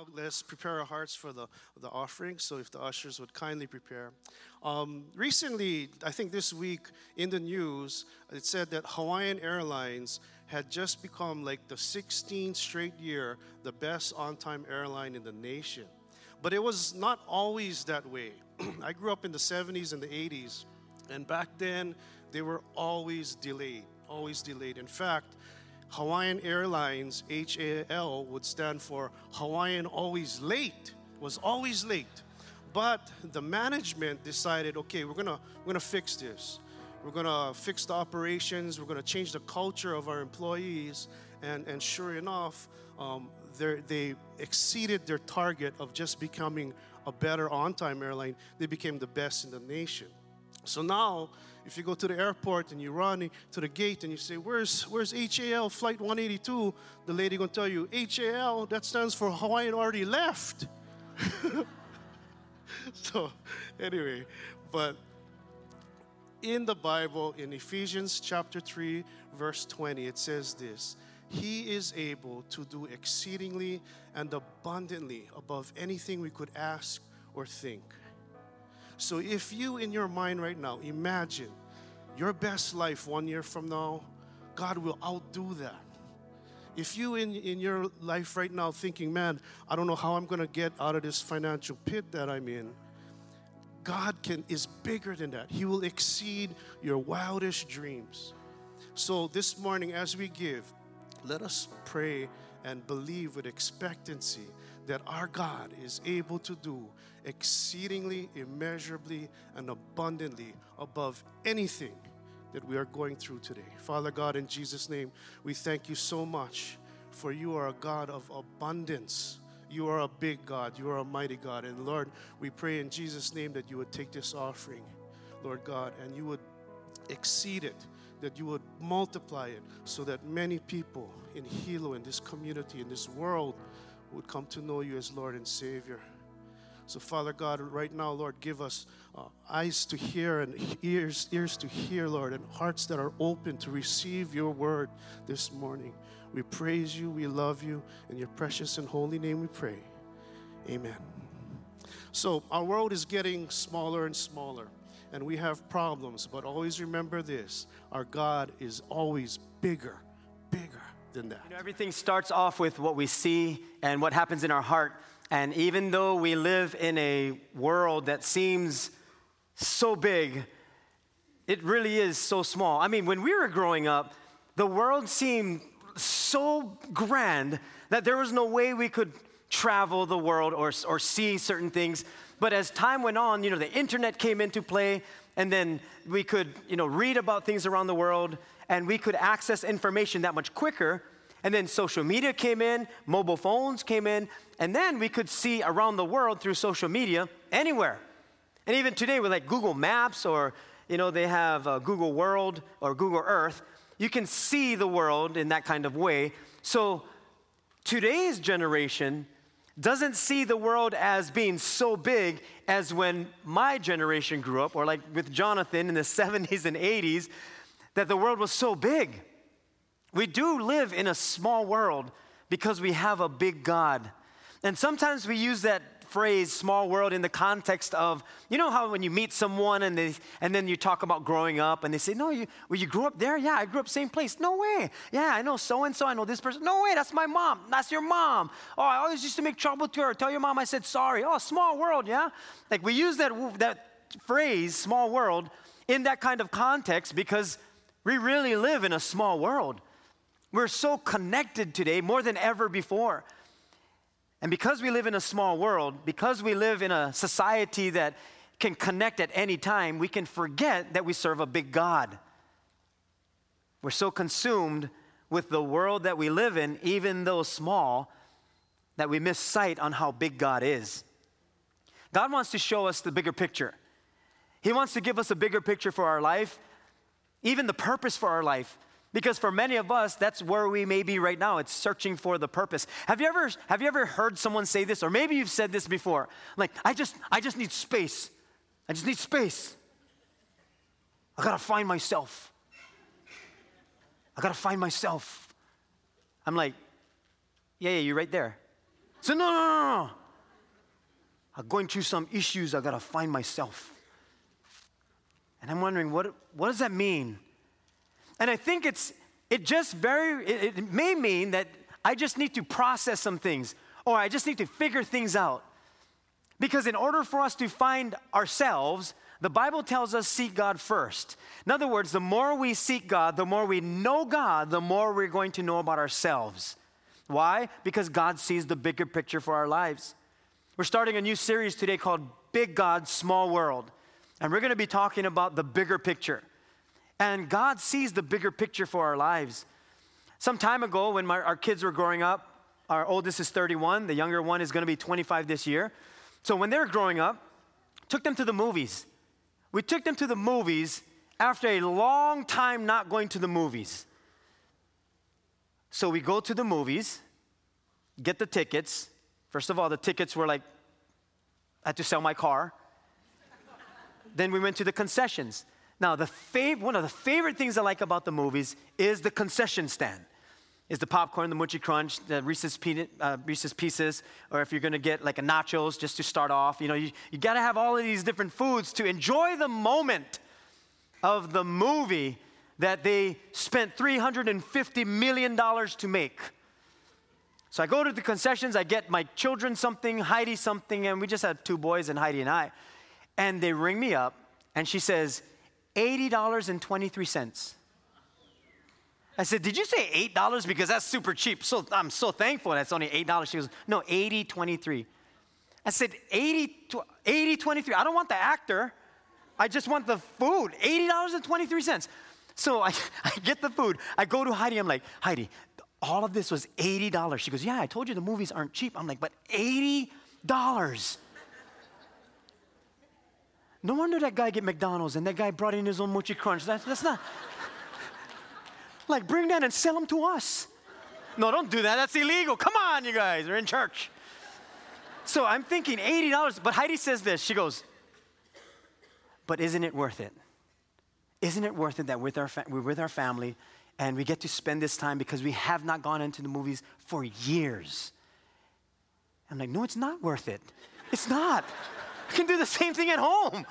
now let's prepare our hearts for the, the offering. So if the ushers would kindly prepare. Um, recently, I think this week in the news, it said that Hawaiian Airlines had just become like the 16th straight year the best on-time airline in the nation. But it was not always that way. I grew up in the 70s and the 80s, and back then they were always delayed, always delayed. In fact, Hawaiian Airlines, HAL, would stand for Hawaiian Always Late, was always late. But the management decided, okay, we're gonna, we're gonna fix this. We're gonna fix the operations, we're gonna change the culture of our employees. And, and sure enough, um, they exceeded their target of just becoming a better on time airline. They became the best in the nation. So now if you go to the airport and you run to the gate and you say, Where's, where's HAL flight 182? The lady gonna tell you, HAL, that stands for Hawaiian already left. so, anyway, but in the Bible, in Ephesians chapter 3, verse 20, it says this He is able to do exceedingly and abundantly above anything we could ask or think. So if you, in your mind right now, imagine your best life one year from now, God will outdo that. If you in, in your life right now thinking, man, I don't know how I'm going to get out of this financial pit that I'm in, God can is bigger than that. He will exceed your wildest dreams. So this morning as we give, let us pray and believe with expectancy that our God is able to do exceedingly, immeasurably, and abundantly above anything that we are going through today. Father God, in Jesus' name, we thank you so much for you are a God of abundance. You are a big God. You are a mighty God. And Lord, we pray in Jesus' name that you would take this offering, Lord God, and you would exceed it, that you would multiply it so that many people in Hilo, in this community, in this world, would come to know you as Lord and Savior. So, Father God, right now, Lord, give us uh, eyes to hear and ears, ears to hear, Lord, and hearts that are open to receive your word this morning. We praise you, we love you. In your precious and holy name we pray. Amen. So, our world is getting smaller and smaller, and we have problems, but always remember this our God is always bigger, bigger than that. You know, everything starts off with what we see and what happens in our heart. And even though we live in a world that seems so big, it really is so small. I mean, when we were growing up, the world seemed so grand that there was no way we could travel the world or, or see certain things. But as time went on, you know, the internet came into play, and then we could, you know, read about things around the world, and we could access information that much quicker. And then social media came in, mobile phones came in, and then we could see around the world through social media anywhere. And even today with like Google Maps or you know they have uh, Google World or Google Earth, you can see the world in that kind of way. So today's generation doesn't see the world as being so big as when my generation grew up or like with Jonathan in the 70s and 80s that the world was so big. We do live in a small world because we have a big God. And sometimes we use that phrase small world in the context of you know how when you meet someone and they and then you talk about growing up and they say no you well you grew up there? Yeah i grew up same place. No way. Yeah i know so and so i know this person. No way. That's my mom. That's your mom. Oh i always used to make trouble to her. Tell your mom i said sorry. Oh small world yeah? Like we use that that phrase small world in that kind of context because we really live in a small world we're so connected today more than ever before. And because we live in a small world, because we live in a society that can connect at any time, we can forget that we serve a big God. We're so consumed with the world that we live in, even though small, that we miss sight on how big God is. God wants to show us the bigger picture. He wants to give us a bigger picture for our life, even the purpose for our life. Because for many of us, that's where we may be right now. It's searching for the purpose. Have you ever, have you ever heard someone say this, or maybe you've said this before? Like, I just, I just need space. I just need space. I gotta find myself. I gotta find myself. I'm like, yeah, yeah, you're right there. So, no, no, no, no. I'm going through some issues, I gotta find myself. And I'm wondering, what, what does that mean? And I think it's, it just very, it, it may mean that I just need to process some things, or I just need to figure things out. Because in order for us to find ourselves, the Bible tells us seek God first. In other words, the more we seek God, the more we know God, the more we're going to know about ourselves. Why? Because God sees the bigger picture for our lives. We're starting a new series today called Big God, Small World. And we're going to be talking about the bigger picture. And God sees the bigger picture for our lives. Some time ago, when my, our kids were growing up, our oldest is 31, the younger one is going to be 25 this year. So when they were growing up, took them to the movies. We took them to the movies after a long time not going to the movies. So we go to the movies, get the tickets. First of all, the tickets were like, I had to sell my car. Then we went to the concessions. Now, the fav- one of the favorite things I like about the movies is the concession stand is the popcorn, the Munchie Crunch, the Reese's, peanut, uh, Reese's Pieces, or if you're gonna get like a nachos just to start off. You know, you, you gotta have all of these different foods to enjoy the moment of the movie that they spent $350 million to make. So I go to the concessions, I get my children something, Heidi something, and we just had two boys and Heidi and I. And they ring me up, and she says, $80.23. I said, Did you say $8? Because that's super cheap. So I'm so thankful that's only $8. She goes, No, 80 23. I said, 80, 80 23. I don't want the actor. I just want the food. $80.23. So I, I get the food. I go to Heidi. I'm like, Heidi, all of this was $80. She goes, Yeah, I told you the movies aren't cheap. I'm like, But $80. No wonder that guy get McDonald's and that guy brought in his own mochi crunch. That's, that's not. Like, bring that and sell them to us. No, don't do that. That's illegal. Come on, you guys. We're in church. So I'm thinking $80. But Heidi says this. She goes, But isn't it worth it? Isn't it worth it that with our fa- we're with our family and we get to spend this time because we have not gone into the movies for years? I'm like, No, it's not worth it. It's not. Can do the same thing at home.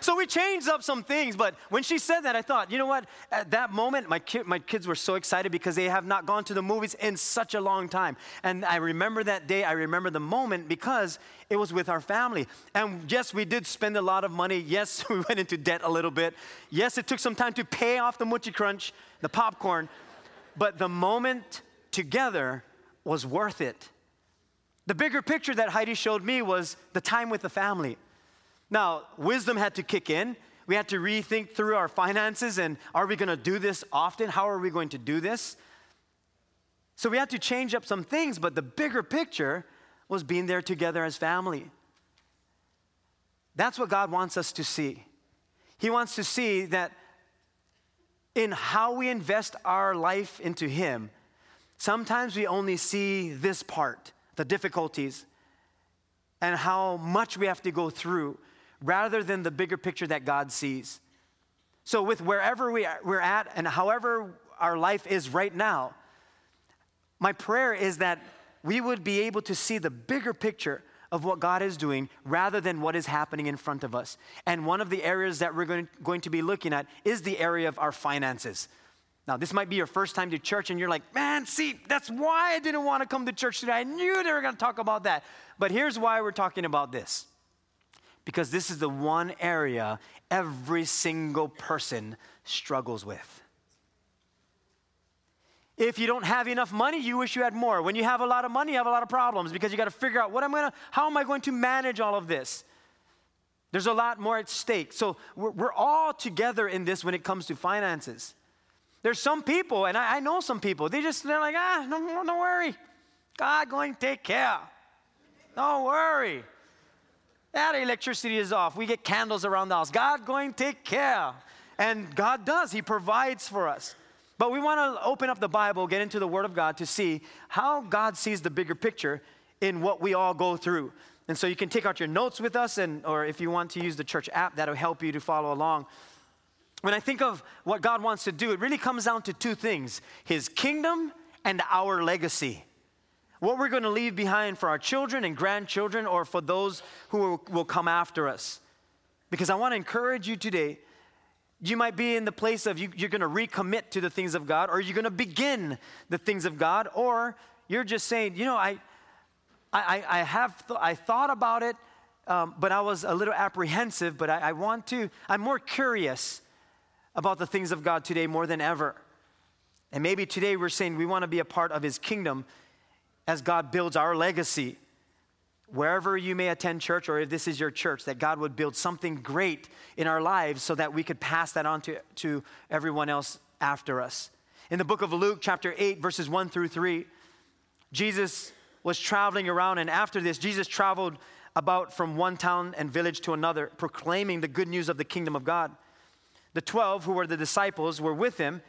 So we changed up some things, but when she said that, I thought, you know what? At that moment, my, ki- my kids were so excited because they have not gone to the movies in such a long time. And I remember that day, I remember the moment because it was with our family. And yes, we did spend a lot of money. Yes, we went into debt a little bit. Yes, it took some time to pay off the Mochi Crunch, the popcorn, but the moment together was worth it. The bigger picture that Heidi showed me was the time with the family. Now, wisdom had to kick in. We had to rethink through our finances and are we going to do this often? How are we going to do this? So we had to change up some things, but the bigger picture was being there together as family. That's what God wants us to see. He wants to see that in how we invest our life into Him, sometimes we only see this part, the difficulties, and how much we have to go through rather than the bigger picture that God sees. So, with wherever we are, we're at and however our life is right now, my prayer is that we would be able to see the bigger picture of what God is doing rather than what is happening in front of us. And one of the areas that we're going, going to be looking at is the area of our finances. Now, this might be your first time to church, and you're like, man, see, that's why I didn't want to come to church today. I knew they were going to talk about that. But here's why we're talking about this because this is the one area every single person struggles with. If you don't have enough money, you wish you had more. When you have a lot of money, you have a lot of problems because you got to figure out what I'm gonna, how am I going to manage all of this? There's a lot more at stake. So we're, we're all together in this when it comes to finances. There's some people, and I, I know some people, they just, they're like, ah, no, don't worry. God going to take care. Don't worry. That electricity is off. We get candles around the house. God going to take care. And God does. He provides for us. But we want to open up the Bible, get into the Word of God to see how God sees the bigger picture in what we all go through. And so you can take out your notes with us, and, or if you want to use the church app, that'll help you to follow along. When I think of what God wants to do, it really comes down to two things His kingdom and our legacy. what we're going to leave behind for our children and grandchildren or for those who will, come after us. Because I want to encourage you today. You might be in the place of you, you're going to recommit to the things of God, or you're going to begin the things of God, or you're just saying, you know, I, I, I have th- I thought about it, um, but I was a little apprehensive. But I, I want to. I'm more curious about the things of God today more than ever. And maybe today we're saying we want to be a part of His kingdom as God builds our legacy. Wherever you may attend church, or if this is your church, that God would build something great in our lives so that we could pass that on to, to everyone else after us. In the book of Luke, chapter 8, verses 1 through 3, Jesus was traveling around, and after this, Jesus traveled about from one town and village to another, proclaiming the good news of the kingdom of God. The 12, who were the disciples, were with him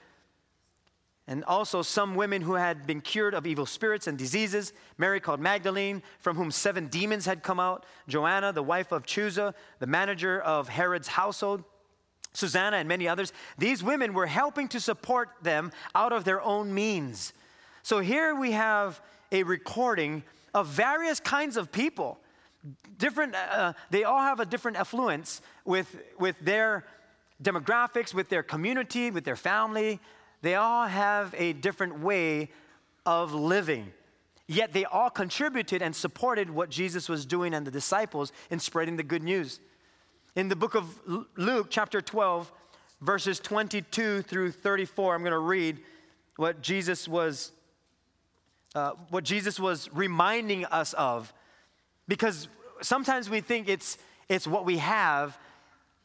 and also some women who had been cured of evil spirits and diseases. Mary called Magdalene, from whom seven demons had come out. Joanna, the wife of Chuza, the manager of Herod's household. Susanna and many others. These women were helping to support them out of their own means. So here we have a recording of various kinds of people. Different, uh, they all have a different affluence with, with their demographics, with their community, with their family, they all have a different way of living. Yet they all contributed and supported what Jesus was doing and the disciples in spreading the good news. In the book of Luke, chapter 12, verses 22 through 34, I'm going to read what Jesus was uh, what Jesus was reminding us of, because sometimes we think it's it's what we have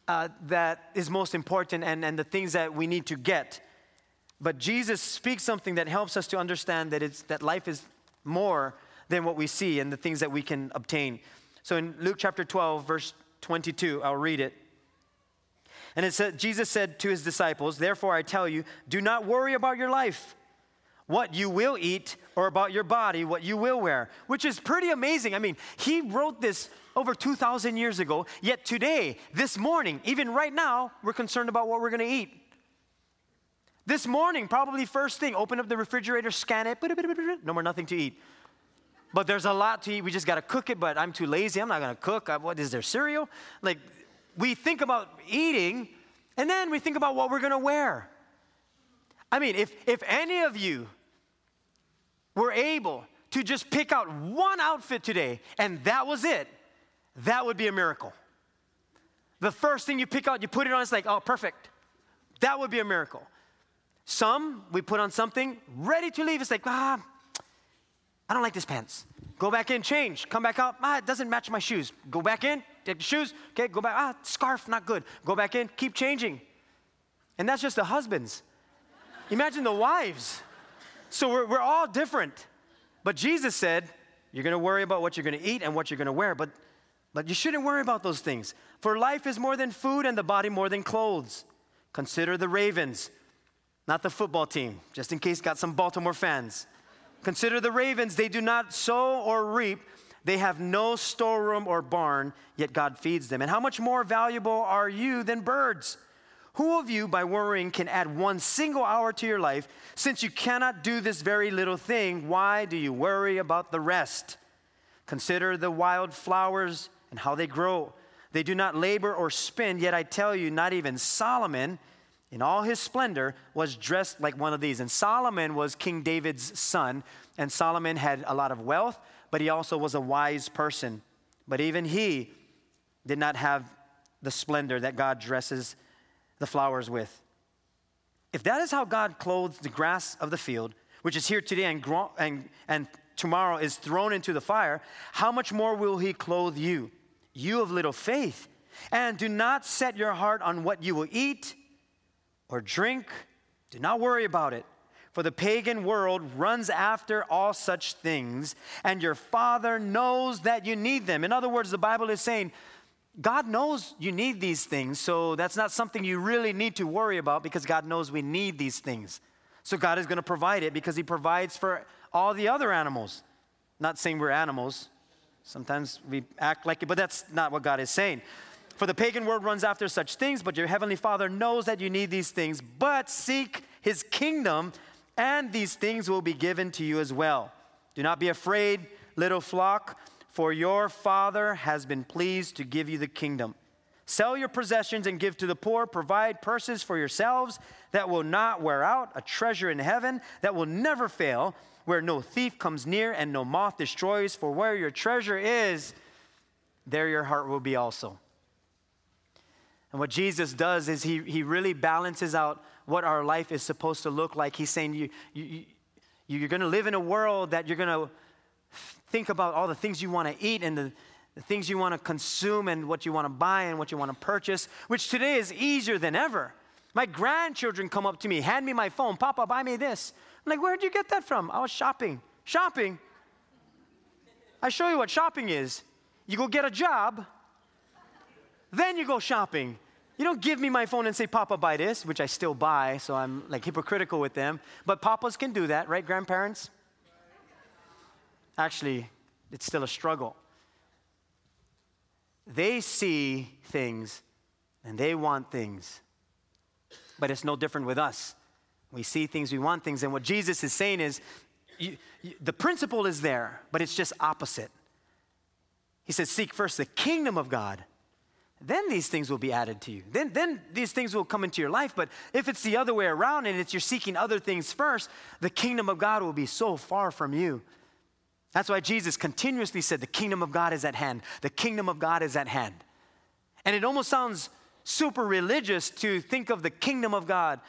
uh, that is most important and, and the things that we need to get. But Jesus speaks something that helps us to understand that, it's, that life is more than what we see and the things that we can obtain. So in Luke chapter 12, verse 22, I'll read it. And it said, Jesus said to his disciples, Therefore I tell you, do not worry about your life, what you will eat, or about your body, what you will wear, which is pretty amazing. I mean, he wrote this over 2,000 years ago, yet today, this morning, even right now, we're concerned about what we're going to eat. This morning, probably first thing, open up the refrigerator, scan it, no more nothing to eat. But there's a lot to eat. We just got to cook it, but I'm too lazy. I'm not going to cook. What is there cereal? Like we think about eating and then we think about what we're going to wear. I mean, if if any of you were able to just pick out one outfit today and that was it, that would be a miracle. The first thing you pick out, you put it on, it's like, oh, perfect. That would be a miracle. Some, we put on something, ready to leave. It's like, ah, I don't like this pants. Go back in, change. Come back out. Ah, it doesn't match my shoes. Go back in, take the shoes. Okay, go back. Ah, scarf, not good. Go back in, keep changing. And that's just the husbands. Imagine the wives. So we're, we're all different. But Jesus said, You're going to worry about what you're going to eat and what you're going to wear, but, but you shouldn't worry about those things. For life is more than food and the body more than clothes. Consider the ravens not the football team, just in case got some Baltimore fans. Consider the ravens, they do not sow or reap, they have no storeroom or barn, yet God feeds them. And how much more valuable are you than birds? Who of you, by worrying, can add one single hour to your life? Since you cannot do this very little thing, why do you worry about the rest? Consider the wild flowers and how they grow. They do not labor or spin, yet I tell you, not even Solomon in all his splendor, was dressed like one of these. And Solomon was King David's son, and Solomon had a lot of wealth, but he also was a wise person. But even he did not have the splendor that God dresses the flowers with. If that is how God clothes the grass of the field, which is here today and, and, and tomorrow is thrown into the fire, how much more will he clothe you, you of little faith? And do not set your heart on what you will eat or drink, do not worry about it. For the pagan world runs after all such things, and your Father knows that you need them. In other words, the Bible is saying, God knows you need these things, so that's not something you really need to worry about because God knows we need these things. So God is going to provide it because He provides for all the other animals. Not saying we're animals, sometimes we act like it, but that's not what God is saying. For the pagan world runs after such things, but your heavenly Father knows that you need these things. But seek his kingdom, and these things will be given to you as well. Do not be afraid, little flock, for your Father has been pleased to give you the kingdom. Sell your possessions and give to the poor. Provide purses for yourselves that will not wear out, a treasure in heaven that will never fail, where no thief comes near and no moth destroys. For where your treasure is, there your heart will be also. And what Jesus does is he, he really balances out what our life is supposed to look like. He's saying you, you, you, you're going to live in a world that you're going to think about all the things you want to eat and the, the things you want to consume and what you want to buy and what you want to purchase, which today is easier than ever. My grandchildren come up to me, hand me my phone, Papa, buy me this. I'm like, where'd you get that from? I was shopping. Shopping? I show you what shopping is. You go get a job, then you go shopping. You don't give me my phone and say, Papa, buy this, which I still buy, so I'm like hypocritical with them. But papas can do that, right, grandparents? Actually, it's still a struggle. They see things and they want things, but it's no different with us. We see things, we want things, and what Jesus is saying is you, you, the principle is there, but it's just opposite. He says, Seek first the kingdom of God then these things will be added to you. Then, then these things will come into your life. But if it's the other way around and it's you're seeking other things first, the kingdom of God will be so far from you. That's why Jesus continuously said, The kingdom of God is at hand. The kingdom of God is at hand. And it almost sounds super religious to think of the kingdom of God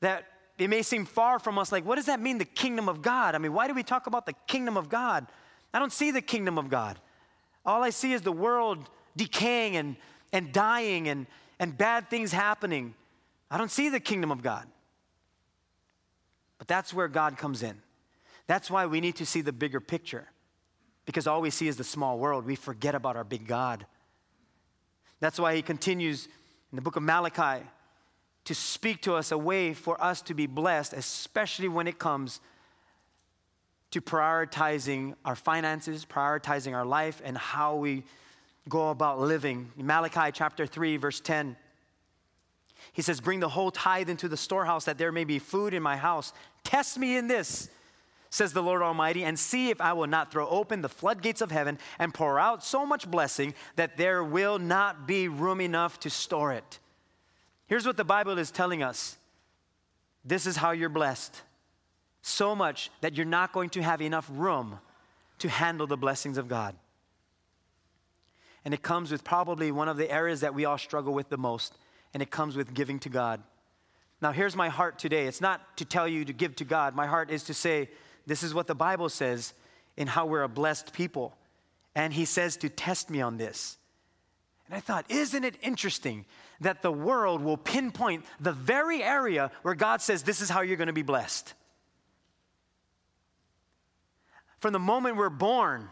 that it may seem far from us. Like, what does that mean, the kingdom of God? I mean, why do we talk about the kingdom of God? I don't see the kingdom of God. All I see is the world decaying and, and dying and, and bad things happening. I don't see the kingdom of God. But that's where God comes in. That's why we need to see the bigger picture. Because all we see is the small world. We forget about our big God. That's why he continues in the book of Malachi to speak to us a way for us to be blessed, especially when it comes to prioritizing our finances, prioritizing our life, and how we go about living. Malachi chapter 3, verse 10. He says, Bring the whole tithe into the storehouse that there may be food in my house. Test me in this, says the Lord Almighty, and see if I will not throw open the floodgates of heaven and pour out so much blessing that there will not be room enough to store it. Here's what the Bible is telling us this is how you're blessed. So much that you're not going to have enough room to handle the blessings of God. And it comes with probably one of the areas that we all struggle with the most, and it comes with giving to God. Now, here's my heart today. It's not to tell you to give to God. My heart is to say, this is what the Bible says in how we're a blessed people. And He says to test me on this. And I thought, isn't it interesting that the world will pinpoint the very area where God says, this is how you're going to be blessed? From the moment we're born,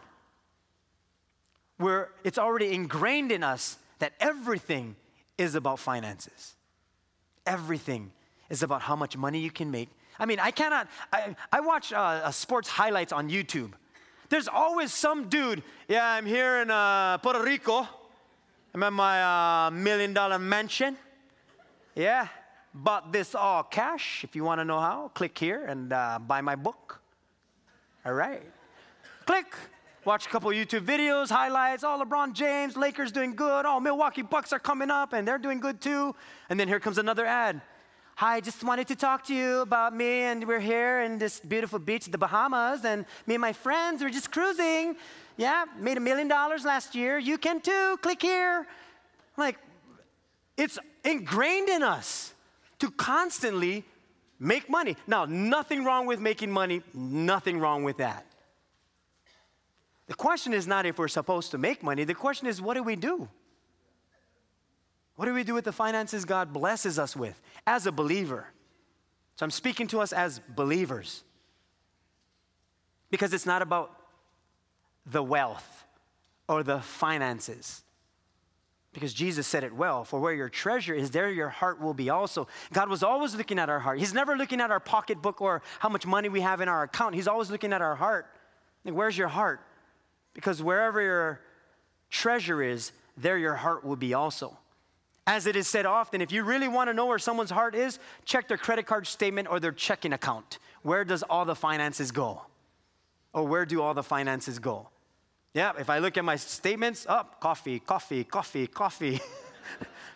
where it's already ingrained in us that everything is about finances. Everything is about how much money you can make. I mean, I cannot, I, I watch uh, uh, sports highlights on YouTube. There's always some dude, yeah, I'm here in uh, Puerto Rico. I'm at my uh, million dollar mansion. Yeah, bought this all cash. If you want to know how, click here and uh, buy my book. All right. Click watch a couple YouTube videos, highlights. Oh, LeBron James, Lakers doing good. Oh, Milwaukee Bucks are coming up and they're doing good too. And then here comes another ad. Hi, just wanted to talk to you about me, and we're here in this beautiful beach, the Bahamas, and me and my friends, we're just cruising. Yeah, made a million dollars last year. You can too. Click here. Like, it's ingrained in us to constantly make money. Now, nothing wrong with making money, nothing wrong with that. The question is not if we're supposed to make money, the question is what do we do? What do we do with the finances God blesses us with as a believer? So I'm speaking to us as believers. Because it's not about the wealth or the finances. Because Jesus said it well for where your treasure is, there your heart will be also. God was always looking at our heart. He's never looking at our pocketbook or how much money we have in our account. He's always looking at our heart. Like, where's your heart? Because wherever your treasure is, there your heart will be also. As it is said often, if you really want to know where someone's heart is, check their credit card statement or their checking account. Where does all the finances go? Or where do all the finances go? Yeah, if I look at my statements, up, oh, coffee, coffee, coffee, coffee.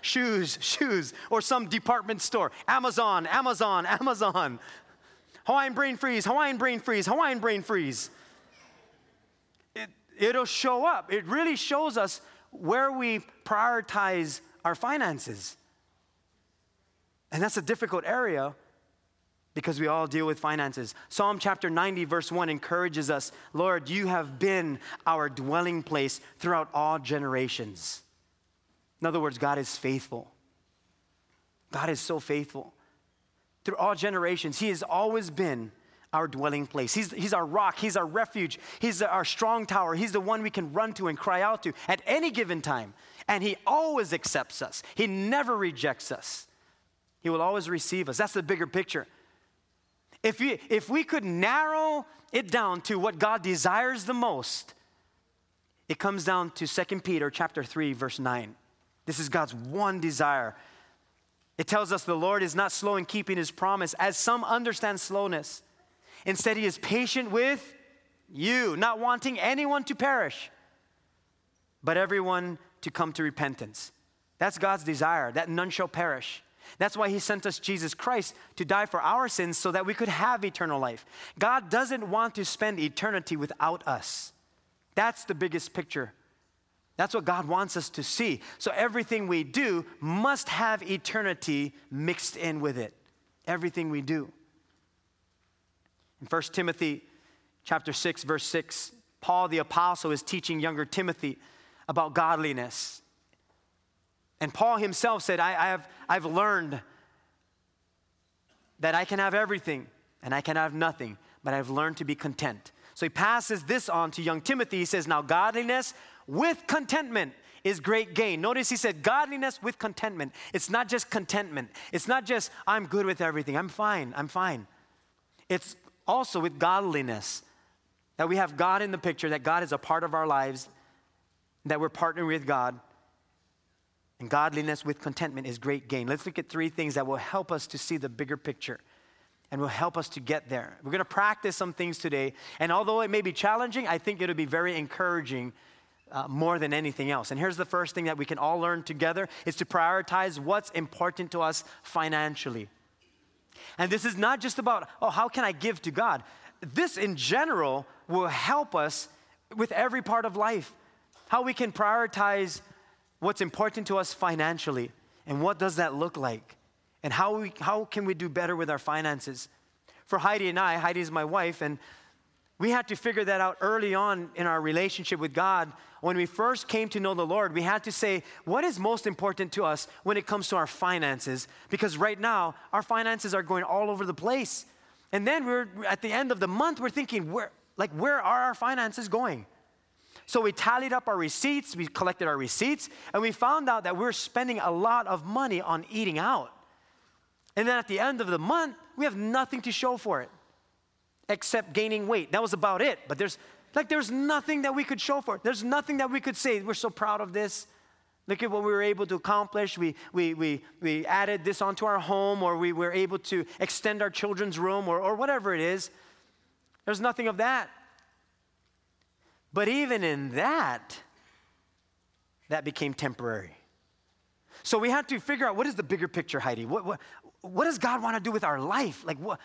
shoes, shoes, or some department store. Amazon, Amazon, Amazon. Hawaiian brain freeze, Hawaiian brain freeze, Hawaiian brain freeze. It, it'll show up. It really shows us where we prioritize our finances. And that's a difficult area because we all deal with finances. Psalm chapter 90, verse 1 encourages us Lord, you have been our dwelling place throughout all generations. In other words, God is faithful. God is so faithful. Through all generations, He has always been our dwelling place. He's, he's our rock, He's our refuge, He's our strong tower, He's the one we can run to and cry out to at any given time. And He always accepts us, He never rejects us. He will always receive us. That's the bigger picture. If, we if we could narrow it down to what God desires the most, it comes down to 2 Peter chapter 3 verse 9. This is God's one desire. It tells us the Lord is not slow in keeping his promise as some understand slowness. Instead he is patient with you, not wanting anyone to perish, but everyone to come to repentance. That's God's desire, that none shall perish. That's why He sent us Jesus Christ to die for our sins so that we could have eternal life. God doesn't want to spend eternity without us. That's the biggest picture. That's what God wants us to see. So everything we do must have eternity mixed in with it. Everything we do. In 1 Timothy chapter 6 verse 6, Paul the apostle is teaching younger Timothy about godliness and Paul himself said, I, I have, I've learned that I can have everything and I can have nothing, but I've learned to be content. So he passes this on to young Timothy. He says, Now, godliness with contentment is great gain. Notice he said, Godliness with contentment. It's not just contentment, it's not just, I'm good with everything, I'm fine, I'm fine. It's also with godliness that we have God in the picture, that God is a part of our lives, that we're partnering with God. And godliness with contentment is great gain. Let's look at three things that will help us to see the bigger picture and will help us to get there. We're going to practice some things today. And although it may be challenging, I think it'll be very encouraging uh, more than anything else. And here's the first thing that we can all learn together is to prioritize what's important to us financially. And this is not just about, oh, how can I give to God? This in general will help us with every part of life. How we can prioritize what's important to us financially and what does that look like and how, we, how can we do better with our finances. For Heidi and I, Heidi is my wife, and we had to figure that out early on in our relationship with God. When we first came to know the Lord, we had to say, what is most important to us when it comes to our finances? Because right now, our finances are going all over the place. And then we're at the end of the month, we're thinking, where, like, where are our finances going? So we tallied up our receipts, we collected our receipts, and we found out that we we're spending a lot of money on eating out. And then at the end of the month, we have nothing to show for it except gaining weight. That was about it. But there's like there's nothing that we could show for it. There's nothing that we could say, we're so proud of this. Look at what we were able to accomplish. We, we, we, we added this onto our home, or we were able to extend our children's room, or, or whatever it is. There's nothing of that. But even in that, that became temporary. So we had to figure out what is the bigger picture, Heidi? What, what, what does God want to do with our life? Like, what?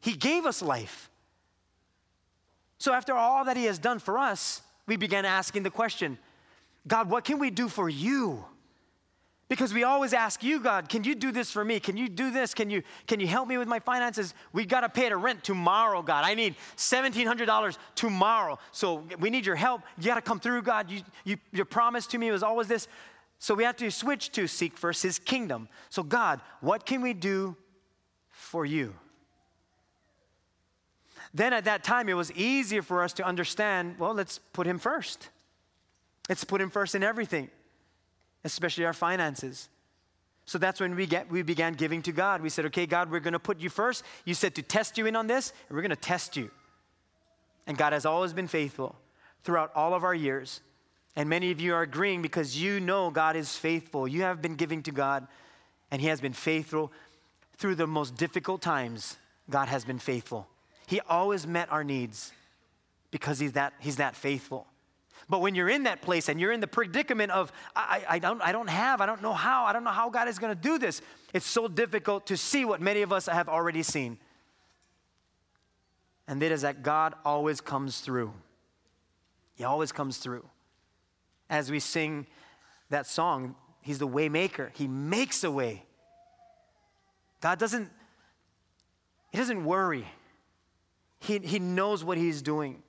He gave us life. So after all that He has done for us, we began asking the question God, what can we do for you? Because we always ask you, God, can you do this for me? Can you do this? Can you, can you help me with my finances? We got to pay the rent tomorrow, God. I need $1,700 tomorrow. So we need your help. You got to come through, God. You, you, your promise to me was always this. So we have to switch to seek first his kingdom. So, God, what can we do for you? Then at that time, it was easier for us to understand well, let's put him first. Let's put him first in everything especially our finances. So that's when we, get, we began giving to God. We said, okay, God, we're going to put you first. You said to test you in on this, and we're going to test you. And God has always been faithful throughout all of our years. And many of you are agreeing because you know God is faithful. You have been giving to God, and He has been faithful through the most difficult times. God has been faithful. He always met our needs. because he's that, he's that faithful. But when you're in that place and you're in the predicament of, I, I, don't, I don't have, I don't know how, I don't know how God is going to do this, it's so difficult to see what many of us have already seen. And that is that God always comes through. He always comes through. As we sing that song, He's the way maker. He makes a way. God doesn't, He doesn't worry. He, he knows what He's doing.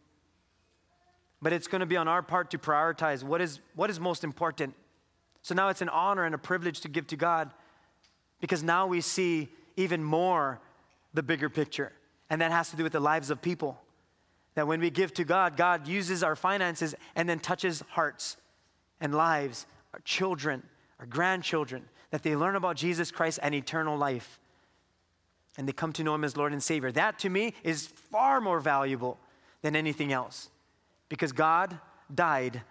But it's going to be on our part to prioritize what is, what is most important. So now it's an honor and a privilege to give to God because now we see even more the bigger picture. And that has to do with the lives of people. That when we give to God, God uses our finances and then touches hearts and lives, our children, our grandchildren, that they learn about Jesus Christ and eternal life. And they come to know Him as Lord and Savior. That to me is far more valuable than anything else because God died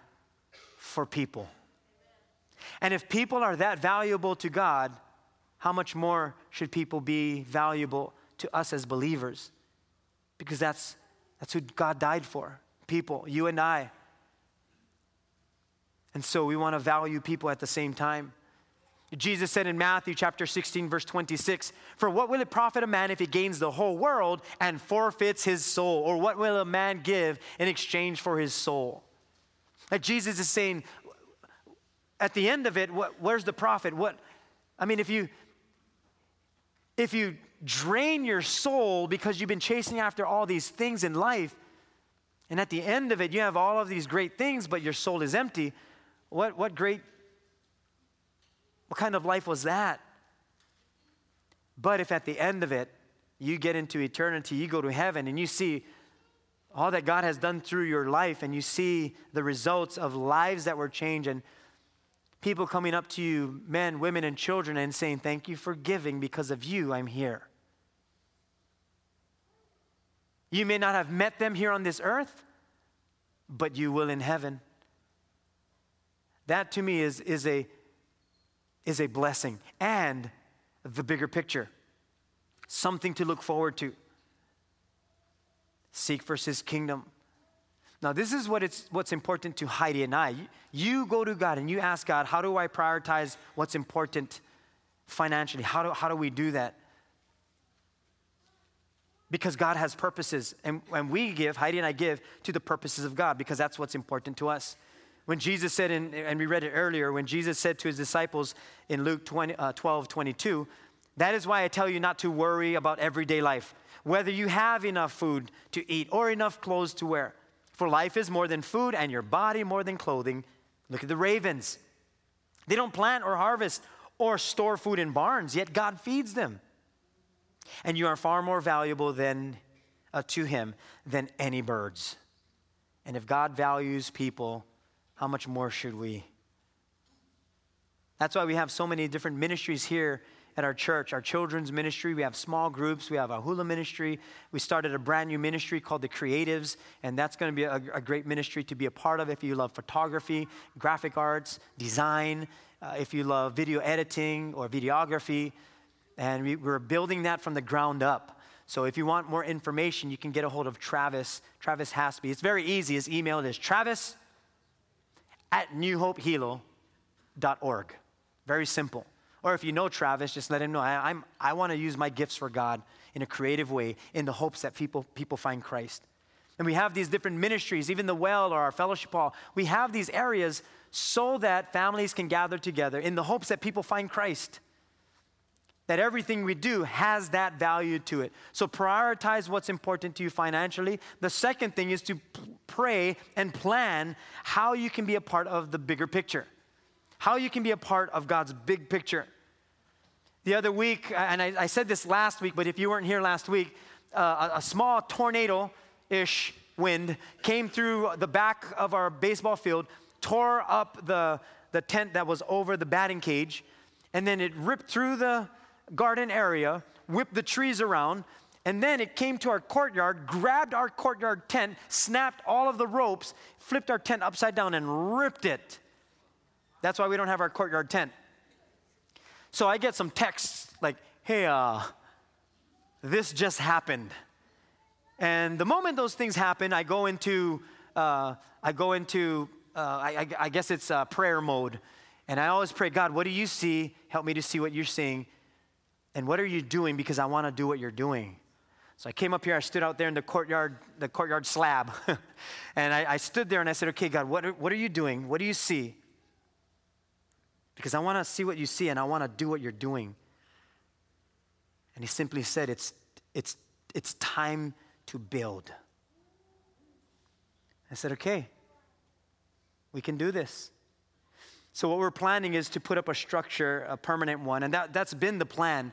for people. And if people are that valuable to God, how much more should people be valuable to us as believers? Because that's, that's who God died for people, you and I. And so we want to value people at the same time. Jesus said in Matthew chapter 16, verse 26, For what will it profit a man if he gains the whole world and forfeits his soul? Or what will a man give in exchange for his soul? Like Jesus is saying, at the end of it, what, where's the profit? What, I mean, if you, if you drain your soul because you've been chasing after all these things in life, and at the end of it, you have all of these great things, but your soul is empty, what, what great what kind of life was that? But if at the end of it, you get into eternity, you go to heaven, and you see all that God has done through your life, and you see the results of lives that were changed, and people coming up to you, men, women, and children, and saying, Thank you for giving. Because of you, I'm here. You may not have met them here on this earth, but you will in heaven. That to me is, is a is a blessing and the bigger picture, something to look forward to. Seek first his kingdom. Now, this is what it's, what's important to Heidi and I. You, go to God and you ask God, how do I prioritize what's important financially? How do, how do we do that? Because God has purposes, and, and we give, Heidi and I give, to the purposes of God because that's what's important to us. When Jesus said, in, and we read it earlier, when Jesus said to his disciples in Luke 20, uh, 12 22, that is why I tell you not to worry about everyday life, whether you have enough food to eat or enough clothes to wear. For life is more than food, and your body more than clothing. Look at the ravens. They don't plant or harvest or store food in barns, yet God feeds them. And you are far more valuable than, uh, to Him than any birds. And if God values people, how much more should we? That's why we have so many different ministries here at our church. Our children's ministry, we have small groups, we have a hula ministry. We started a brand new ministry called The Creatives, and that's going to be a, a great ministry to be a part of if you love photography, graphic arts, design, uh, if you love video editing or videography. And we, we're building that from the ground up. So if you want more information, you can get a hold of Travis, Travis Hasby. It's very easy. His email is travis at newhopehilo.org. Very simple. Or if you know Travis, just let him know I, I'm, I want to use my gifts for God in a creative way in the hopes that people, people find Christ. And we have these different ministries, even the well or our fellowship hall. We have these areas so that families can gather together in the hopes that people find Christ that everything we do has that value to it. So prioritize what's important to you financially. The second thing is to p- pray and plan how you can be a part of the bigger picture, how you can be a part of God's big picture. The other week, and I, I said this last week, but if you weren't here last week, uh, a, a small tornado ish wind came through the back of our baseball field, tore up the, the tent that was over the batting cage, and then it ripped through the garden area, whipped the trees around, and then it came to our courtyard, grabbed our courtyard tent, snapped all of the ropes, flipped our tent upside down, and ripped it. That's why we don't have our courtyard tent. So I get some texts like, hey, uh, this just happened. And the moment those things happen, I go into, uh, I go into, uh, I, I, guess it's uh, prayer mode. And I always pray, God, what do you see? Help me to see what you're seeing. And what are you doing? Because I want to do what you're doing. So I came up here, I stood out there in the courtyard, the courtyard slab. and I, I, stood there and I said, okay, God, what are, what are you doing? What do you see? Because I want to see what you see and I want to do what you're doing. And he simply said, it's, it's, it's time to build. I said, okay, we can do this. So, what we're planning is to put up a structure, a permanent one, and that, that's been the plan,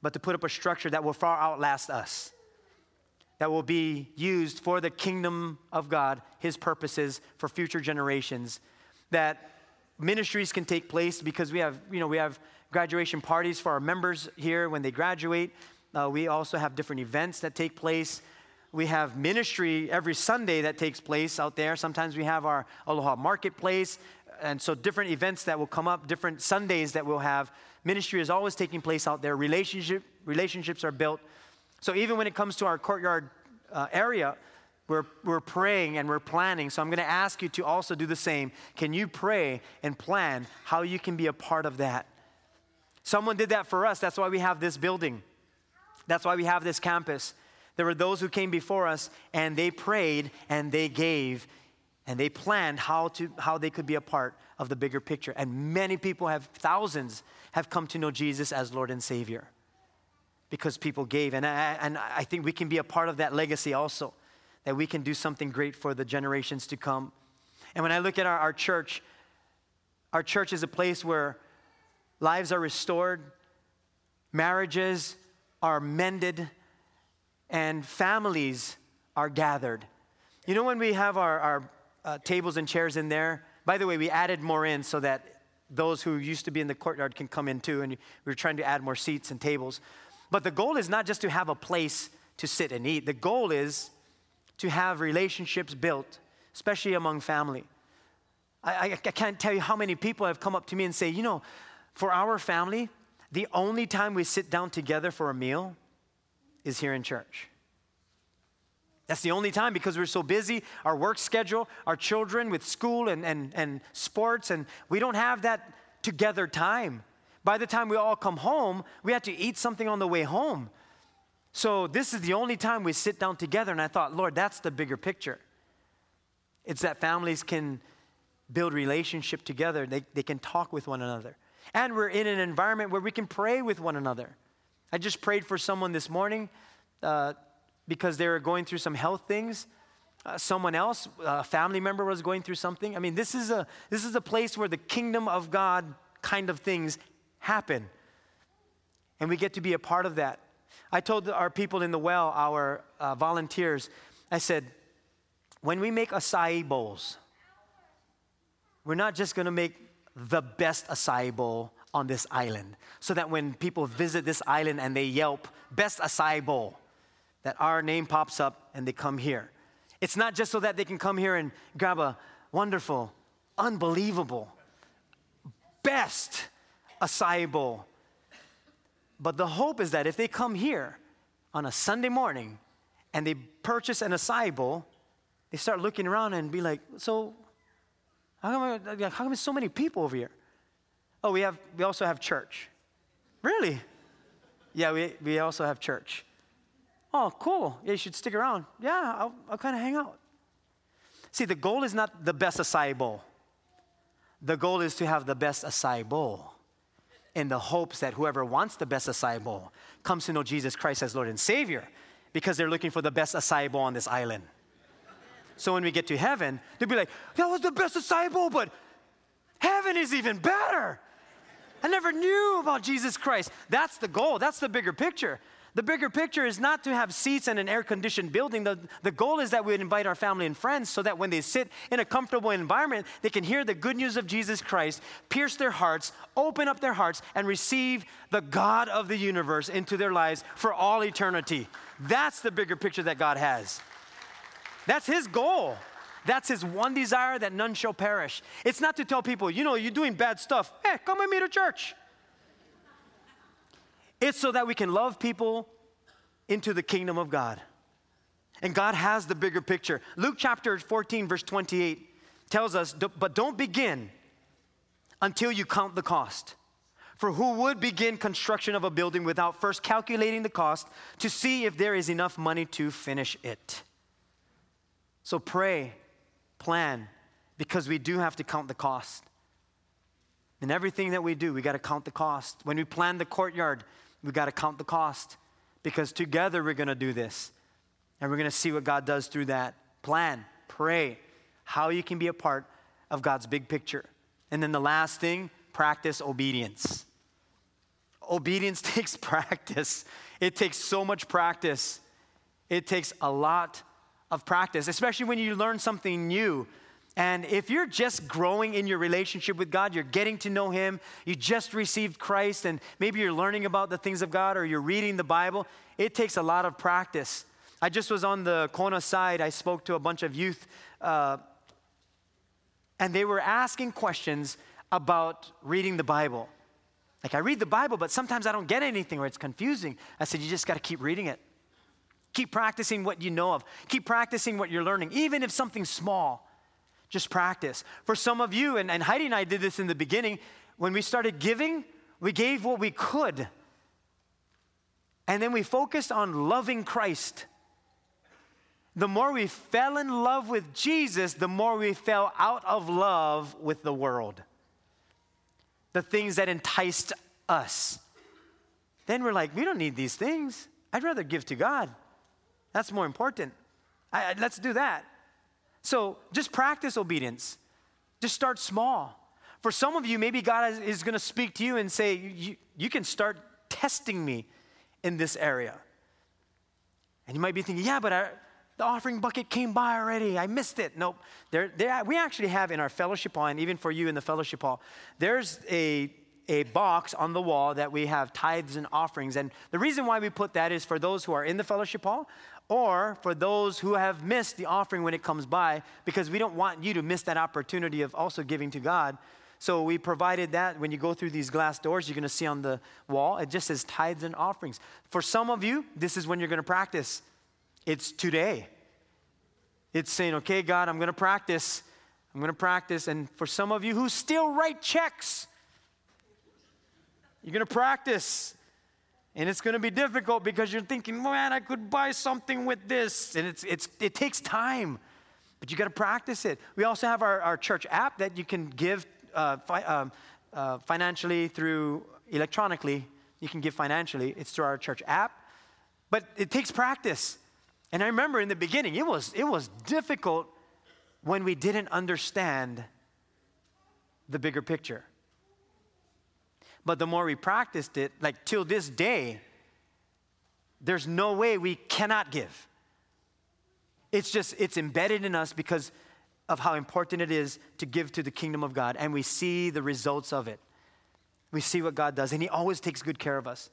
but to put up a structure that will far outlast us, that will be used for the kingdom of God, His purposes for future generations, that ministries can take place because we have, you know, we have graduation parties for our members here when they graduate. Uh, we also have different events that take place we have ministry every Sunday that takes place out there. Sometimes we have our Aloha Marketplace. And so, different events that will come up, different Sundays that we'll have. Ministry is always taking place out there. Relationship, relationships are built. So, even when it comes to our courtyard uh, area, we're, we're praying and we're planning. So, I'm going to ask you to also do the same. Can you pray and plan how you can be a part of that? Someone did that for us. That's why we have this building, that's why we have this campus. There were those who came before us and they prayed and they gave and they planned how, to, how they could be a part of the bigger picture. And many people have, thousands, have come to know Jesus as Lord and Savior because people gave. And I, and I think we can be a part of that legacy also, that we can do something great for the generations to come. And when I look at our, our church, our church is a place where lives are restored, marriages are mended, and families are gathered. You know, when we have our, our uh, tables and chairs in there, by the way, we added more in so that those who used to be in the courtyard can come in too, and we are trying to add more seats and tables. But the goal is not just to have a place to sit and eat, the goal is to have relationships built, especially among family. I, I, I can't tell you how many people have come up to me and say, you know, for our family, the only time we sit down together for a meal is here in church. That's the only time because we're so busy, our work schedule, our children with school and, and, and sports, and we don't have that together time. By the time we all come home, we have to eat something on the way home. So this is the only time we sit down together. And I thought, Lord, that's the bigger picture. It's that families can build relationship together, they, they can talk with one another. And we're in an environment where we can pray with one another. I just prayed for someone this morning uh, because they were going through some health things. Uh, someone else, a family member, was going through something. I mean, this is a this is a place where the kingdom of God kind of things happen, and we get to be a part of that. I told our people in the well, our uh, volunteers, I said, when we make acai bowls, we're not just going to make the best acai bowl on this island so that when people visit this island and they yelp, best acai bowl, that our name pops up and they come here. It's not just so that they can come here and grab a wonderful, unbelievable, best acai bowl. But the hope is that if they come here on a Sunday morning and they purchase an acai bowl, they start looking around and be like, so how come, how come there's so many people over here? Oh, we, have, we also have church. Really? Yeah, we, we also have church. Oh, cool. Yeah, you should stick around. Yeah, I'll, I'll kind of hang out. See, the goal is not the best acai bowl. The goal is to have the best acai bowl in the hopes that whoever wants the best acai bowl comes to know Jesus Christ as Lord and Savior because they're looking for the best acai bowl on this island. So when we get to heaven, they'll be like, that was the best acai bowl, but heaven is even better. I never knew about Jesus Christ. That's the goal, that's the bigger picture. The bigger picture is not to have seats in an air conditioned building. The, the goal is that we invite our family and friends so that when they sit in a comfortable environment, they can hear the good news of Jesus Christ, pierce their hearts, open up their hearts, and receive the God of the universe into their lives for all eternity. That's the bigger picture that God has. That's His goal. That's his one desire that none shall perish. It's not to tell people, you know, you're doing bad stuff. Hey, come with me to church. It's so that we can love people into the kingdom of God. And God has the bigger picture. Luke chapter 14, verse 28 tells us, But don't begin until you count the cost. For who would begin construction of a building without first calculating the cost to see if there is enough money to finish it? So pray, plan, because we do have to count the cost. In everything that we do, we got to count the cost. When we plan the courtyard, we got to count the cost because together we're going to do this. And we're going to see what God does through that. Plan, pray, how you can be a part of God's big picture. And then the last thing, practice obedience. Obedience takes practice. It takes so much practice. It takes a lot of practice, especially when you learn something new. And if you're just growing in your relationship with God, you're getting to know Him, you just received Christ, and maybe you're learning about the things of God or you're reading the Bible, it takes a lot of practice. I just was on the Kona side, I spoke to a bunch of youth, uh, and they were asking questions about reading the Bible. Like, I read the Bible, but sometimes I don't get anything or it's confusing. I said, You just got to keep reading it. Keep practicing what you know of. Keep practicing what you're learning, even if something's small. Just practice. For some of you, and, and Heidi and I did this in the beginning, when we started giving, we gave what we could. And then we focused on loving Christ. The more we fell in love with Jesus, the more we fell out of love with the world. The things that enticed us. Then we're like, we don't need these things. I'd rather give to God. That's more important. I, let's do that. So just practice obedience. Just start small. For some of you, maybe God is, going to speak to you and say, you, you can start testing me in this area. And you might be thinking, yeah, but our, the offering bucket came by already. I missed it. Nope. There, there, we actually have in our fellowship hall, and even for you in the fellowship hall, there's a, a box on the wall that we have tithes and offerings. And the reason why we put that is for those who are in the fellowship hall or for those who have missed the offering when it comes by, because we don't want you to miss that opportunity of also giving to God. So we provided that when you go through these glass doors, you're going to see on the wall, it just says tithes and offerings. For some of you, this is when you're going to practice. It's today. It's saying, okay, God, I'm going to practice. I'm going to practice. And for some of you who still write checks, you're going to practice. And it's going to be difficult because you're thinking, man, I could buy something with this. And it's, it's, it takes time, but you got to practice it. We also have our, our church app that you can give uh, fi- um, uh, financially through electronically. You can give financially, it's through our church app. But it takes practice. And I remember in the beginning, it was, it was difficult when we didn't understand the bigger picture. But the more we practiced it, like till this day, there's no way we cannot give. It's just, it's embedded in us because of how important it is to give to the kingdom of God. And we see the results of it. We see what God does, and He always takes good care of us.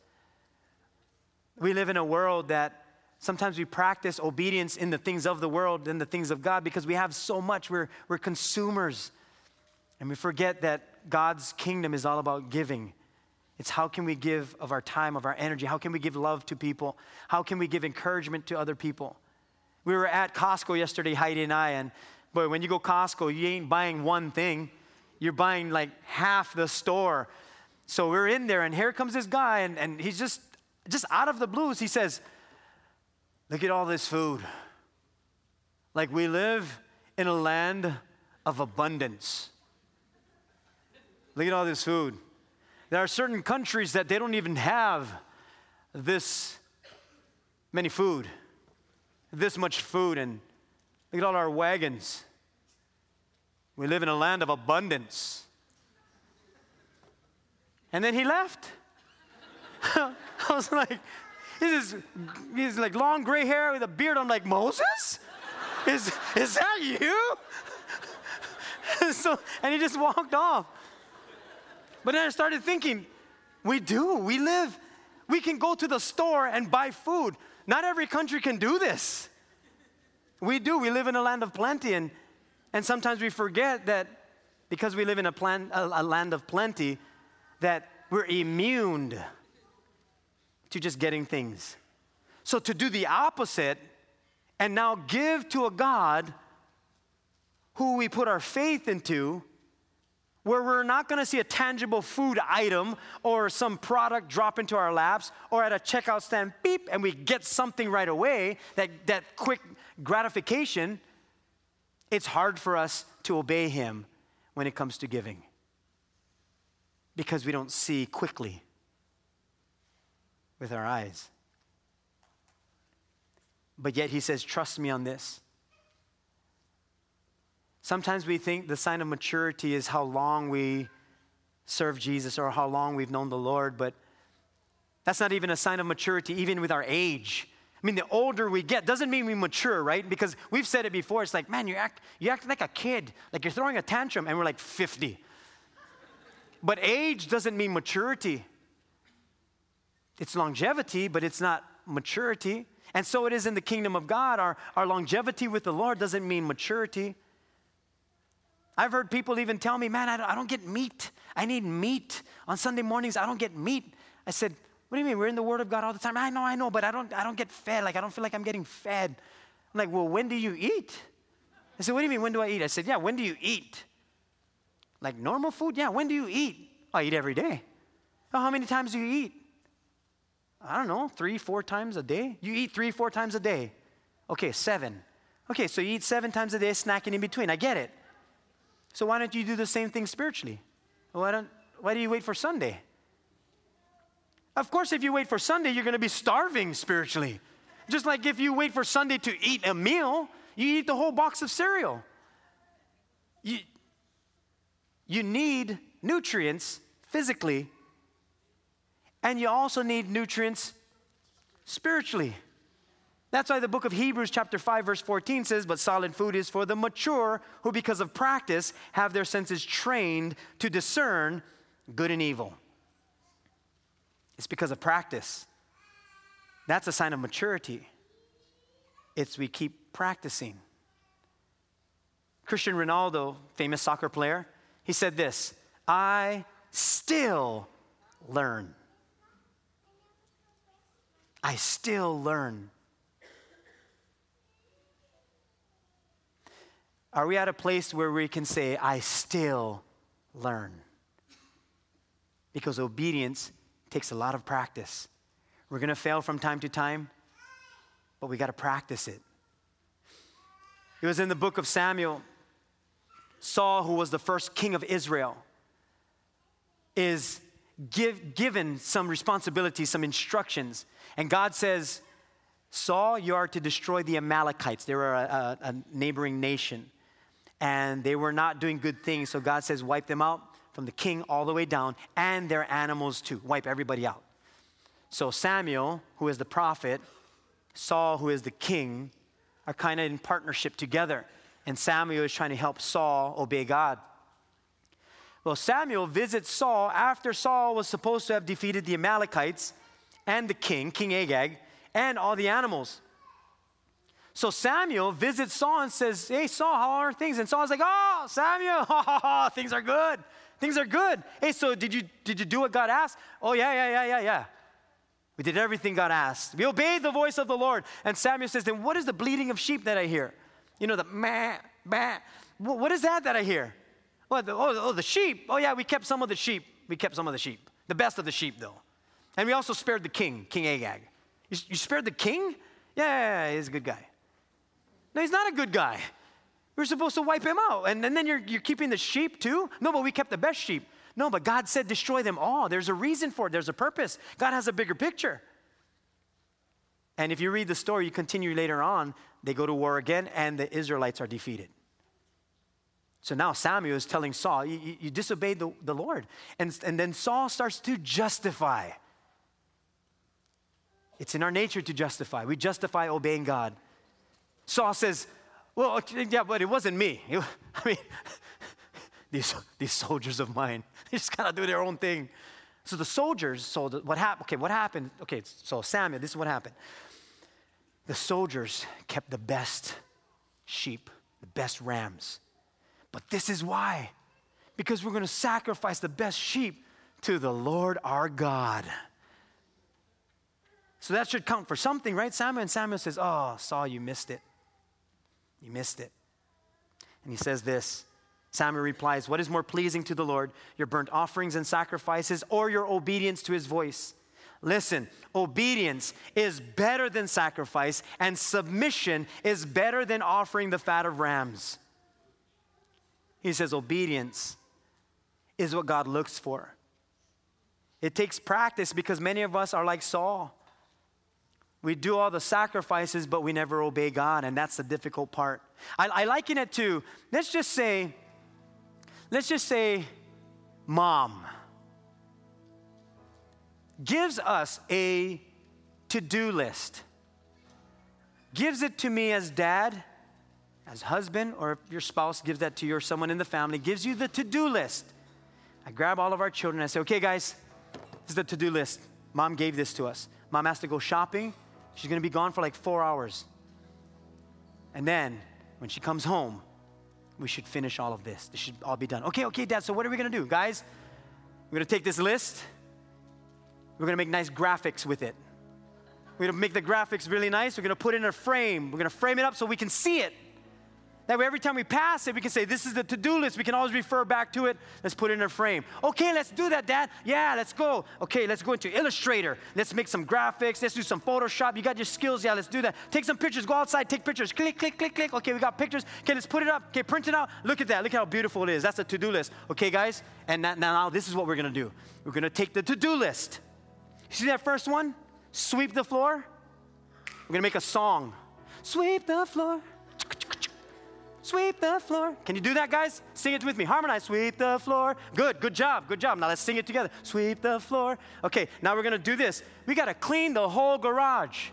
We live in a world that sometimes we practice obedience in the things of the world than the things of God because we have so much. We're, we're consumers. And we forget that God's kingdom is all about giving. It's how can we give of our time, of our energy? How can we give love to people? How can we give encouragement to other people? We were at Costco yesterday, Heidi and I, and boy, when you go Costco, you ain't buying one thing, you're buying like half the store. So we're in there, and here comes this guy, and, and he's just, just out of the blues, he says, Look at all this food. Like we live in a land of abundance. Look at all this food. There are certain countries that they don't even have this many food, this much food, and look at all our wagons. We live in a land of abundance. And then he left. I was like, he's, he's like long gray hair with a beard. I'm like, Moses? Is, is that you? so, and he just walked off. But then I started thinking, we do, we live, we can go to the store and buy food. Not every country can do this. We do, we live in a land of plenty, and, and sometimes we forget that because we live in a, plan, a, a land of plenty, that we're immune to just getting things. So to do the opposite and now give to a God who we put our faith into, where we're not going to see a tangible food item or some product drop into our laps or at a checkout stand beep and we get something right away, that, that quick gratification, it's hard for us to obey Him when it comes to giving because we don't see quickly with our eyes. But yet He says, Trust me on this. Sometimes we think the sign of maturity is how long we serve Jesus or how long we've known the Lord, but that's not even a sign of maturity, even with our age. I mean, the older we get doesn't mean we mature, right? Because we've said it before. It's like, man, you act, you act like a kid, like you're throwing a tantrum, and we're like 50. But age doesn't mean maturity. It's longevity, but it's not maturity. And so it is in the kingdom of God. Our, our longevity with the Lord doesn't mean maturity. I've heard people even tell me, man, I don't, get meat. I need meat. On Sunday mornings, I don't get meat. I said, what do you mean? We're in the Word of God all the time. I know, I know, but I don't, I don't get fed. Like, I don't feel like I'm getting fed. I'm like, well, when do you eat? I said, what do you mean, when do I eat? I said, yeah, when do you eat? Like normal food? Yeah, when do you eat? I eat every day. Oh, how many times do you eat? I don't know, three, four times a day? You eat three, four times a day. Okay, seven. Okay, so you eat seven times a day, snacking in between. I get it. So why don't you do the same thing spiritually? Why, don't, why do you wait for Sunday? Of course, if you wait for Sunday, you're going to be starving spiritually. Just like if you wait for Sunday to eat a meal, you eat the whole box of cereal. You, you need nutrients physically, and you also need nutrients spiritually. That's why the book of Hebrews, chapter 5, verse 14 says, But solid food is for the mature who, because of practice, have their senses trained to discern good and evil. It's because of practice. That's a sign of maturity. It's we keep practicing. Cristiano Ronaldo, famous soccer player, he said this I still learn. I still learn. Are we at a place where we can say, I still learn? Because obedience takes a lot of practice. We're going to fail from time to time, but we got to practice it. It was in the book of Samuel. Saul, who was the first king of Israel, is give, given some responsibilities, some instructions. And God says, Saul, you are to destroy the Amalekites. They were a, a, a neighboring nation and they were not doing good things. So God says, wipe them out from the king all the way down, and their animals too. Wipe everybody out. So Samuel, who is the prophet, Saul, who is the king, are kind of in partnership together. And Samuel is trying to help Saul obey God. Well, Samuel visits Saul after Saul was supposed to have defeated the Amalekites and the king, King Agag, and all the animals. So Samuel visits Saul and says, Hey, Saul, how are things? And Saul's like, Oh, Samuel, things are good. Things are good. Hey, so did you, did you do what God asked? Oh, yeah, yeah, yeah, yeah, yeah. We did everything God asked. We obeyed the voice of the Lord. And Samuel says, Then what is the bleating of sheep that I hear? You know, the meh, meh. What is that that I hear? The, oh, oh, the sheep. Oh, yeah, we kept some of the sheep. We kept some of the sheep. The best of the sheep, though. And we also spared the king, King Agag. You, you spared the king? Yeah, yeah, yeah, he's a good guy. No, he's not a good guy. We're supposed to wipe him out. And, and then you're, you're keeping the sheep too? No, but we kept the best sheep. No, but God said destroy them all. There's a reason for it, there's a purpose. God has a bigger picture. And if you read the story, you continue later on, they go to war again, and the Israelites are defeated. So now Samuel is telling Saul, You, you, you disobeyed the, the Lord. And, and then Saul starts to justify. It's in our nature to justify. We justify obeying God. Saul says, Well, yeah, but it wasn't me. It, I mean, these, these soldiers of mine, they just kind of do their own thing. So the soldiers, so the, what happened? Okay, what happened? Okay, so Samuel, this is what happened. The soldiers kept the best sheep, the best rams. But this is why. Because we're going to sacrifice the best sheep to the Lord our God. So that should count for something, right, Samuel? And Samuel says, Oh, Saul, you missed it. You missed it. And he says this Samuel replies, What is more pleasing to the Lord, your burnt offerings and sacrifices, or your obedience to his voice? Listen, obedience is better than sacrifice, and submission is better than offering the fat of rams. He says, Obedience is what God looks for. It takes practice because many of us are like Saul. We do all the sacrifices, but we never obey God, and that's the difficult part. I, I liken it to, let's just say, let's just say, mom gives us a to do list, gives it to me as dad, as husband, or if your spouse gives that to you or someone in the family, gives you the to do list. I grab all of our children and I say, okay, guys, this is the to do list. Mom gave this to us. Mom has to go shopping. She's going to be gone for like four hours. And then when she comes home, we should finish all of this. This should all be done. Okay, okay, Dad, so what are we going to do? Guys, we're going to take this list we're gonna make nice graphics with it. We're gonna make the graphics really nice. We're gonna put it in a frame. We're gonna frame it up so we can see it. That way, every time we pass it, we can say, This is the to do list. We can always refer back to it. Let's put it in a frame. Okay, let's do that, Dad. Yeah, let's go. Okay, let's go into Illustrator. Let's make some graphics. Let's do some Photoshop. You got your skills. Yeah, let's do that. Take some pictures. Go outside, take pictures. Click, click, click, click. Okay, we got pictures. Okay, let's put it up. Okay, print it out. Look at that. Look how beautiful it is. That's the to do list. Okay, guys? And now, now this is what we're going to do. We're going to take the to do list See that first one? Sweep the floor. We're gonna make a song. Sweep the floor. Sweep the floor. Can you do that, guys? Sing it with me. Harmonize. Sweep the floor. Good, good job, good job. Now let's sing it together. Sweep the floor. Okay, now we're gonna do this. We gotta clean the whole garage.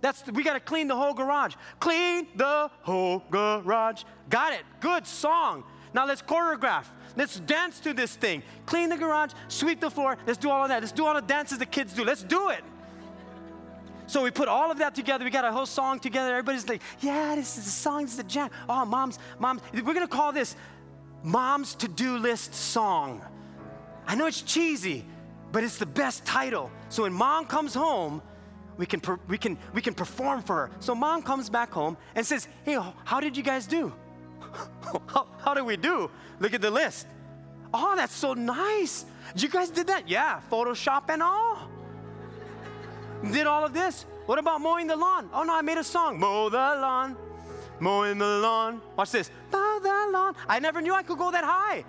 That's we gotta clean the whole garage. Clean the whole garage. Got it. Good song. Now let's choreograph. Let's dance to this thing. Clean the garage, sweep the floor. Let's do all of that. Let's do all the dances the kids do. Let's do it. So we put all of that together. We got a whole song together. Everybody's like, yeah, this is a song. This is a jam. Oh, mom's, mom's. We're going to call this Mom's To Do List Song. I know it's cheesy, but it's the best title. So when mom comes home, we can, we can, we can perform for her. So mom comes back home and says, hey, how did you guys do? how, how do we do? Look at the list. Oh, that's so nice. You guys did that? Yeah, Photoshop and all. Did all of this. What about mowing the lawn? Oh no, I made a song. Mow the lawn, mowing the lawn. Watch this. Mow the lawn. I never knew I could go that high.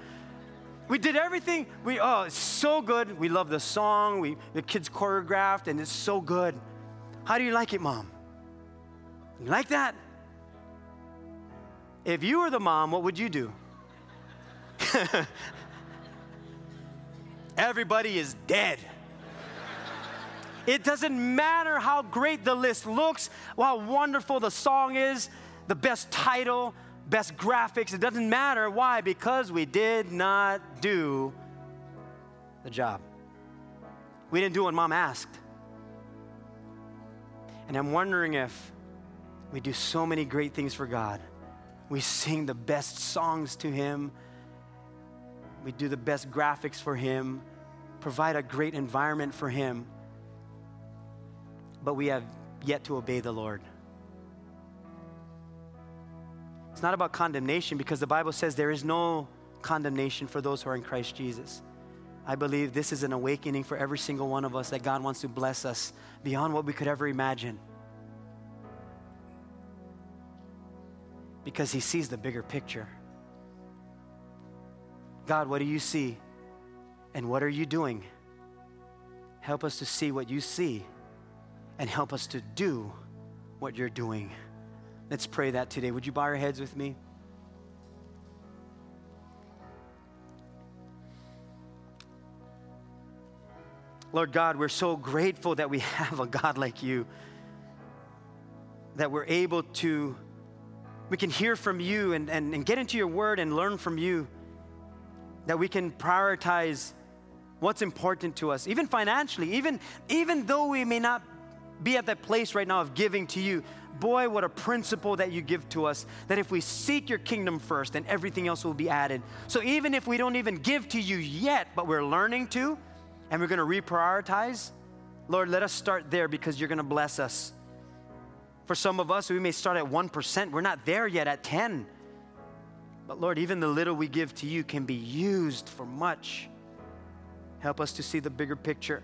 We did everything. We oh, it's so good. We love the song. We the kids choreographed, and it's so good. How do you like it, mom? You like that? If you were the mom, what would you do? Everybody is dead. It doesn't matter how great the list looks, how wonderful the song is, the best title, best graphics. It doesn't matter. Why? Because we did not do the job. We didn't do what mom asked. And I'm wondering if we do so many great things for God. We sing the best songs to Him we do the best graphics for him, provide a great environment for him, but we have yet to obey the Lord. It's not about condemnation because the Bible says there is no condemnation for those who are in Christ Jesus. I believe this is an awakening for every single one of us that God wants to bless us beyond what we could ever imagine. Because He sees the bigger picture. God, what do you see? And what are you doing? Help us to see what you see and help us to do what you're doing. Let's pray that today. Would you bow your heads with me? Lord God, we're so grateful that we have a God like you, that we're able to, we can hear from you and, and, and get into your word and learn from you that we can prioritize what's important to us, even financially, even, even though we may not be at that place right now of giving to you. Boy, what a principle that you give to us that if we seek your kingdom first, then everything else will be added. So even if we don't even give to you yet, but we're learning to, and we're going to reprioritize, Lord, let us start there because you're going to bless us. For some of us, we may start at 1%. We're not there yet at 10. But Lord, even the little we give to you can be used for much. Help us to see the bigger picture.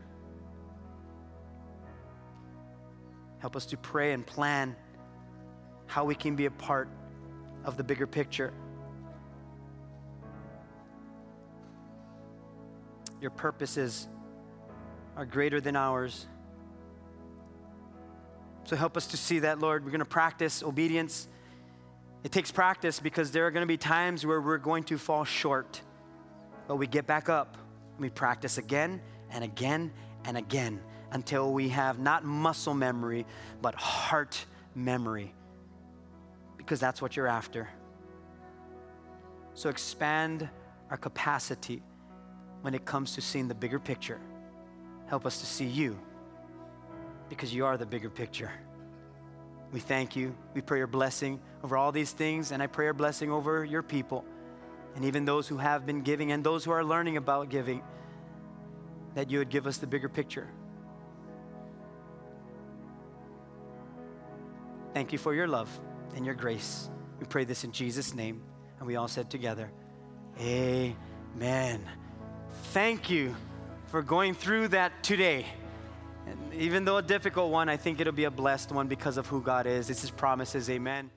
Help us to pray and plan how we can be a part of the bigger picture. Your purposes are greater than ours. So help us to see that, Lord. We're going to practice obedience. It takes practice because there are going to be times where we're going to fall short. But we get back up. We practice again and again and again until we have not muscle memory, but heart memory. Because that's what you're after. So expand our capacity when it comes to seeing the bigger picture. Help us to see you because you are the bigger picture. We thank you. We pray your blessing over all these things, and I pray your blessing over your people and even those who have been giving and those who are learning about giving, that you would give us the bigger picture. Thank you for your love and your grace. We pray this in Jesus' name. And we all said together, Amen. Thank you for going through that today. And even though a difficult one, I think it'll be a blessed one because of who God is. It's His promises. Amen.